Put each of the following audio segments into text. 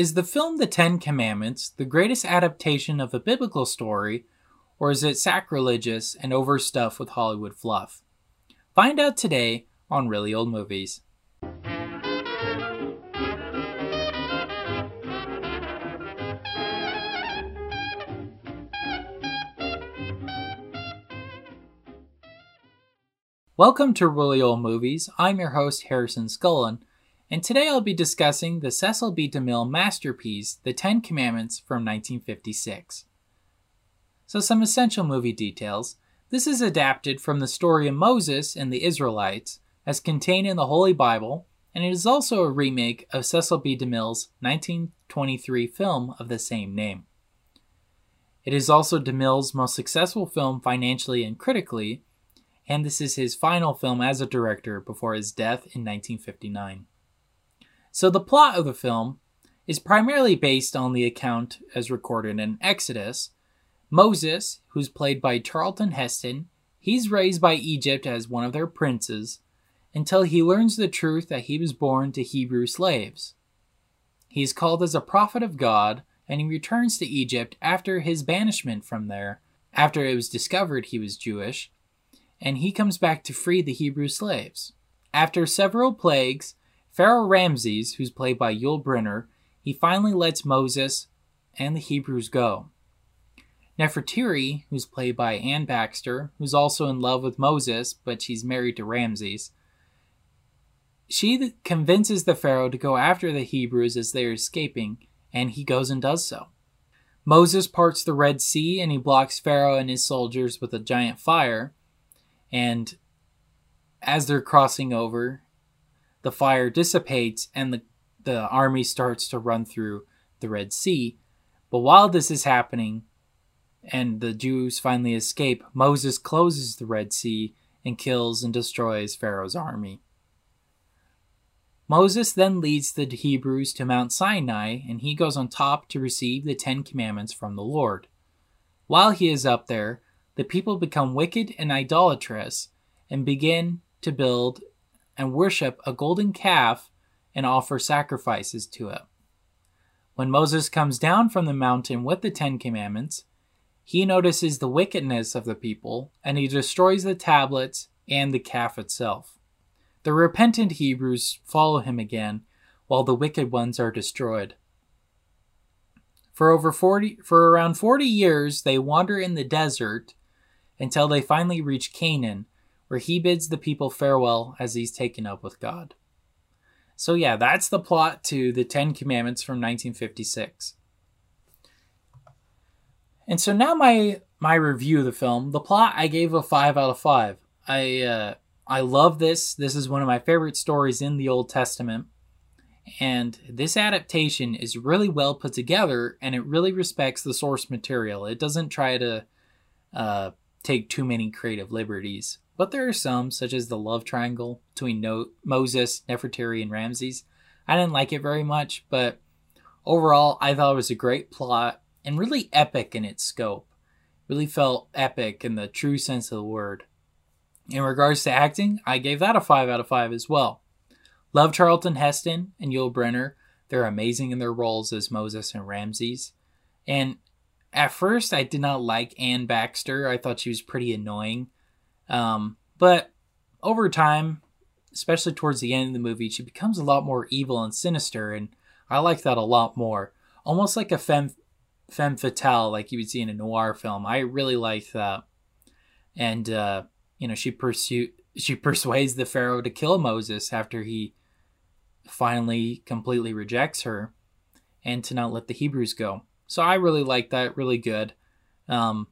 Is the film The Ten Commandments the greatest adaptation of a biblical story, or is it sacrilegious and overstuffed with Hollywood fluff? Find out today on Reely Old Movies. Welcome to Reely Old Movies. I'm your host, Harrison Scullin, and today I'll be discussing the Cecil B. DeMille masterpiece, The Ten Commandments from 1956. So, some essential movie details. This is adapted from the story of Moses and the Israelites, as contained in the Holy Bible, and it is also a remake of Cecil B. DeMille's 1923 film of the same name. It is also DeMille's most successful film financially and critically, and this is his final film as a director before his death in 1959. So, the plot of the film is primarily based on the account as recorded in Exodus. Moses, who's played by Charlton Heston, he's raised by Egypt as one of their princes until he learns the truth that he was born to Hebrew slaves. He is called as a prophet of God and he returns to Egypt after his banishment from there, after it was discovered he was Jewish, and he comes back to free the Hebrew slaves. After several plagues, Pharaoh Ramses, who's played by Yul Brynner, he finally lets Moses and the Hebrews go. Nefertiti, who's played by Anne Baxter, who's also in love with Moses, but she's married to Ramses, she convinces the Pharaoh to go after the Hebrews as they're escaping, and he goes and does so. Moses parts the Red Sea and he blocks Pharaoh and his soldiers with a giant fire, and as they're crossing over, the fire dissipates and the, the army starts to run through the Red Sea. But while this is happening and the Jews finally escape, Moses closes the Red Sea and kills and destroys Pharaoh's army. Moses then leads the Hebrews to Mount Sinai and he goes on top to receive the Ten Commandments from the Lord. While he is up there, the people become wicked and idolatrous and begin to build and worship a golden calf and offer sacrifices to it. When Moses comes down from the mountain with the Ten Commandments, he notices the wickedness of the people and he destroys the tablets and the calf itself. The repentant Hebrews follow him again, while the wicked ones are destroyed. For over 40 for around 40 years they wander in the desert until they finally reach Canaan, where he bids the people farewell as he's taken up with God. So, yeah, that's the plot to the Ten Commandments from 1956. And so now my my review of the film, the plot I gave a five out of five. I uh, I love this. This is one of my favorite stories in the Old Testament, and this adaptation is really well put together, and it really respects the source material. It doesn't try to uh, take too many creative liberties. But there are some, such as the love triangle between no- Moses, Nefertiti, and Ramses. I didn't like it very much, but overall, I thought it was a great plot and really epic in its scope. Really felt epic in the true sense of the word. In regards to acting, I gave that a 5 out of 5 as well. Love Charlton Heston and Yul Brynner. They're amazing in their roles as Moses and Ramses. And at first I did not like Anne Baxter. I thought she was pretty annoying. Um, but over time, especially towards the end of the movie, she becomes a lot more evil and sinister, and I like that a lot more. Almost like a femme, femme fatale, like you would see in a noir film. I really like that. And uh, you know, she pursue she persuades the pharaoh to kill Moses after he finally completely rejects her, and to not let the Hebrews go. So I really like that, really good. Um,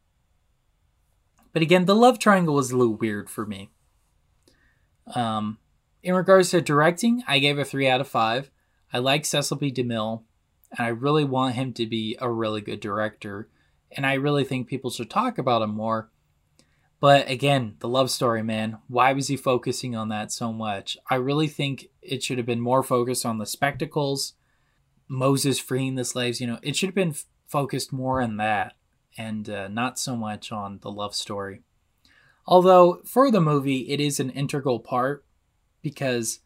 but again, the love triangle was a little weird for me. Um, in regards to directing, I gave a three out of five. I like Cecil B. DeMille, and I really want him to be a really good director. And I really think people should talk about him more. But again, the love story, man. Why was he focusing on that so much? I really think it should have been more focused on the spectacles Moses freeing the slaves, you know, it should have been f- focused more on that and uh, not so much on the love story. Although for the movie, it is an integral part because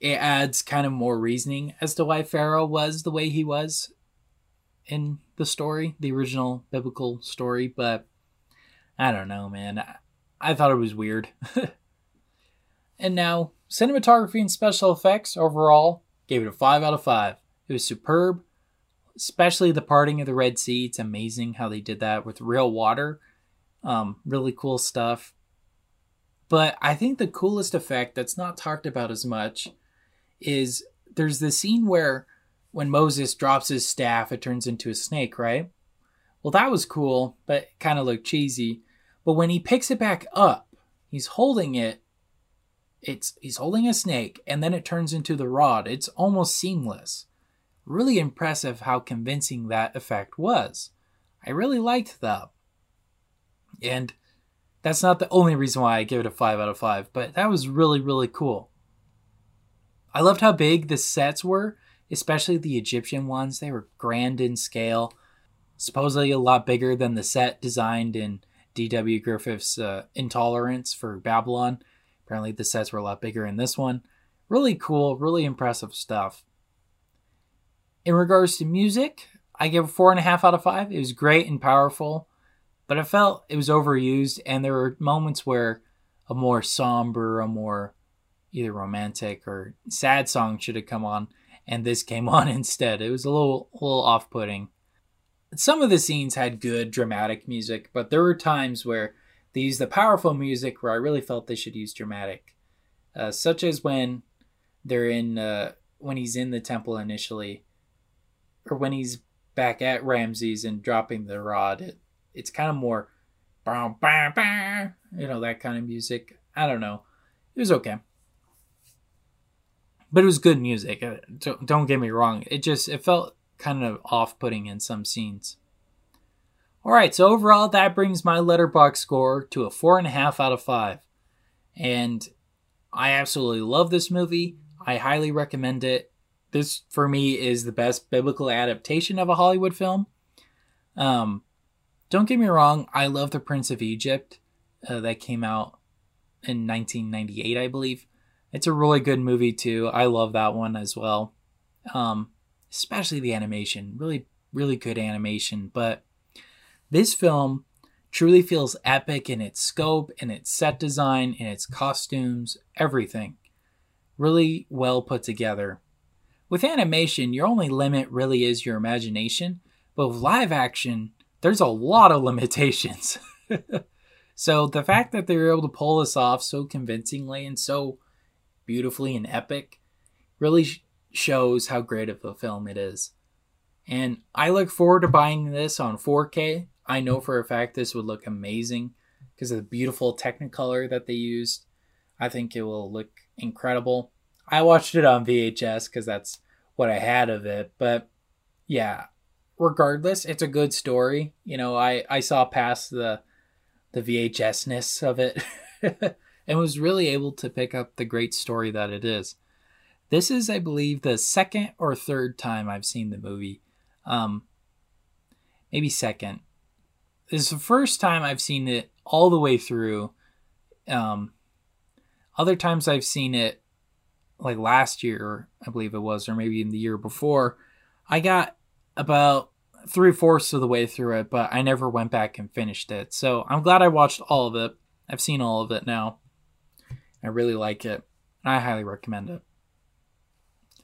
it adds kind of more reasoning as to why Pharaoh was the way he was in the story, the original biblical story, but I don't know, man. I, I thought it was weird. and now, cinematography and special effects overall gave it a 5 out of 5. It was superb, especially the parting of the Red Sea. It's amazing how they did that with real water. Um, really cool stuff. But I think the coolest effect that's not talked about as much is there's the scene where when Moses drops his staff, it turns into a snake, right? Well, that was cool, but kind of looked cheesy. But when he picks it back up, he's holding it. It's he's holding a snake, and then it turns into the rod. It's almost seamless. Really impressive how convincing that effect was. I really liked that. And that's not the only reason why I give it a 5 out of 5, but that was really, really cool. I loved how big the sets were, especially the Egyptian ones. They were grand in scale, supposedly a lot bigger than the set designed in D.W. Griffith's uh, Intolerance for Babylon. Apparently, the sets were a lot bigger in this one. Really cool, really impressive stuff. In regards to music, I give a four and a half out of five. It was great and powerful, but I felt it was overused, and there were moments where a more somber, a more either romantic or sad song should have come on, and this came on instead. It was a little, a little off-putting. Some of the scenes had good dramatic music, but there were times where they used the powerful music where I really felt they should use dramatic, uh, such as when they're in uh, when he's in the temple initially, or when he's back at Ramses and dropping the rod. It, it's kind of more, you know, that kind of music. I don't know. It was okay but it was good music. Uh, don't get me wrong. It just it felt kind of off-putting in some scenes. All right, so overall, that brings my Letterboxd score to a four and a half out of five, and I absolutely love this movie. I highly recommend it. This for me is the best biblical adaptation of a Hollywood film. Um, don't get me wrong, I love The Prince of Egypt uh, that came out in 1998, I believe. It's a really good movie too. I love that one as well. Um, especially the animation, really, really good animation. But this film truly feels epic in its scope, in its set design, in its costumes, everything. Really well put together. With animation, your only limit really is your imagination, but with live action, there's a lot of limitations. so the fact that they were able to pull this off so convincingly and so beautifully and epic really sh- shows how great of a film it is. And I look forward to buying this on 4K. I know for a fact this would look amazing because of the beautiful Technicolor that they used. I think it will look incredible. I watched it on VHS because that's what I had of it. But yeah, regardless, it's a good story. You know, I, I saw past the the VHSness of it. and was really able to pick up the great story that it is. This is, I believe, the second or third time I've seen the movie. Um, maybe second. This is the first time I've seen it all the way through. Um, other times I've seen it like last year, I believe it was, or maybe in the year before. I got about three fourths of the way through it, but I never went back and finished it. So I'm glad I watched all of it. I've seen all of it now. I really like it. I highly recommend it.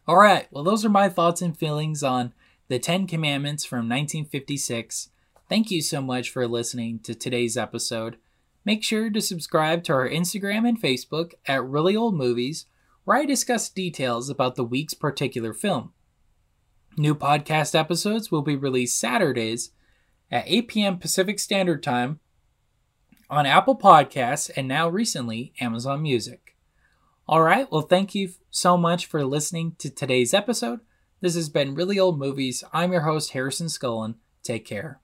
All right, well, those are my thoughts and feelings on the Ten Commandments from 1956. Thank you so much for listening to today's episode. Make sure to subscribe to our Instagram and Facebook at Reely Old Movies, where I discuss details about the week's particular film. New podcast episodes will be released Saturdays at 8 p.m. Pacific Standard Time on Apple Podcasts and now recently Amazon Music. All right, well, thank you so much for listening to today's episode. This has been Reely Old Movies. I'm your host, Harrison Scullin. Take care.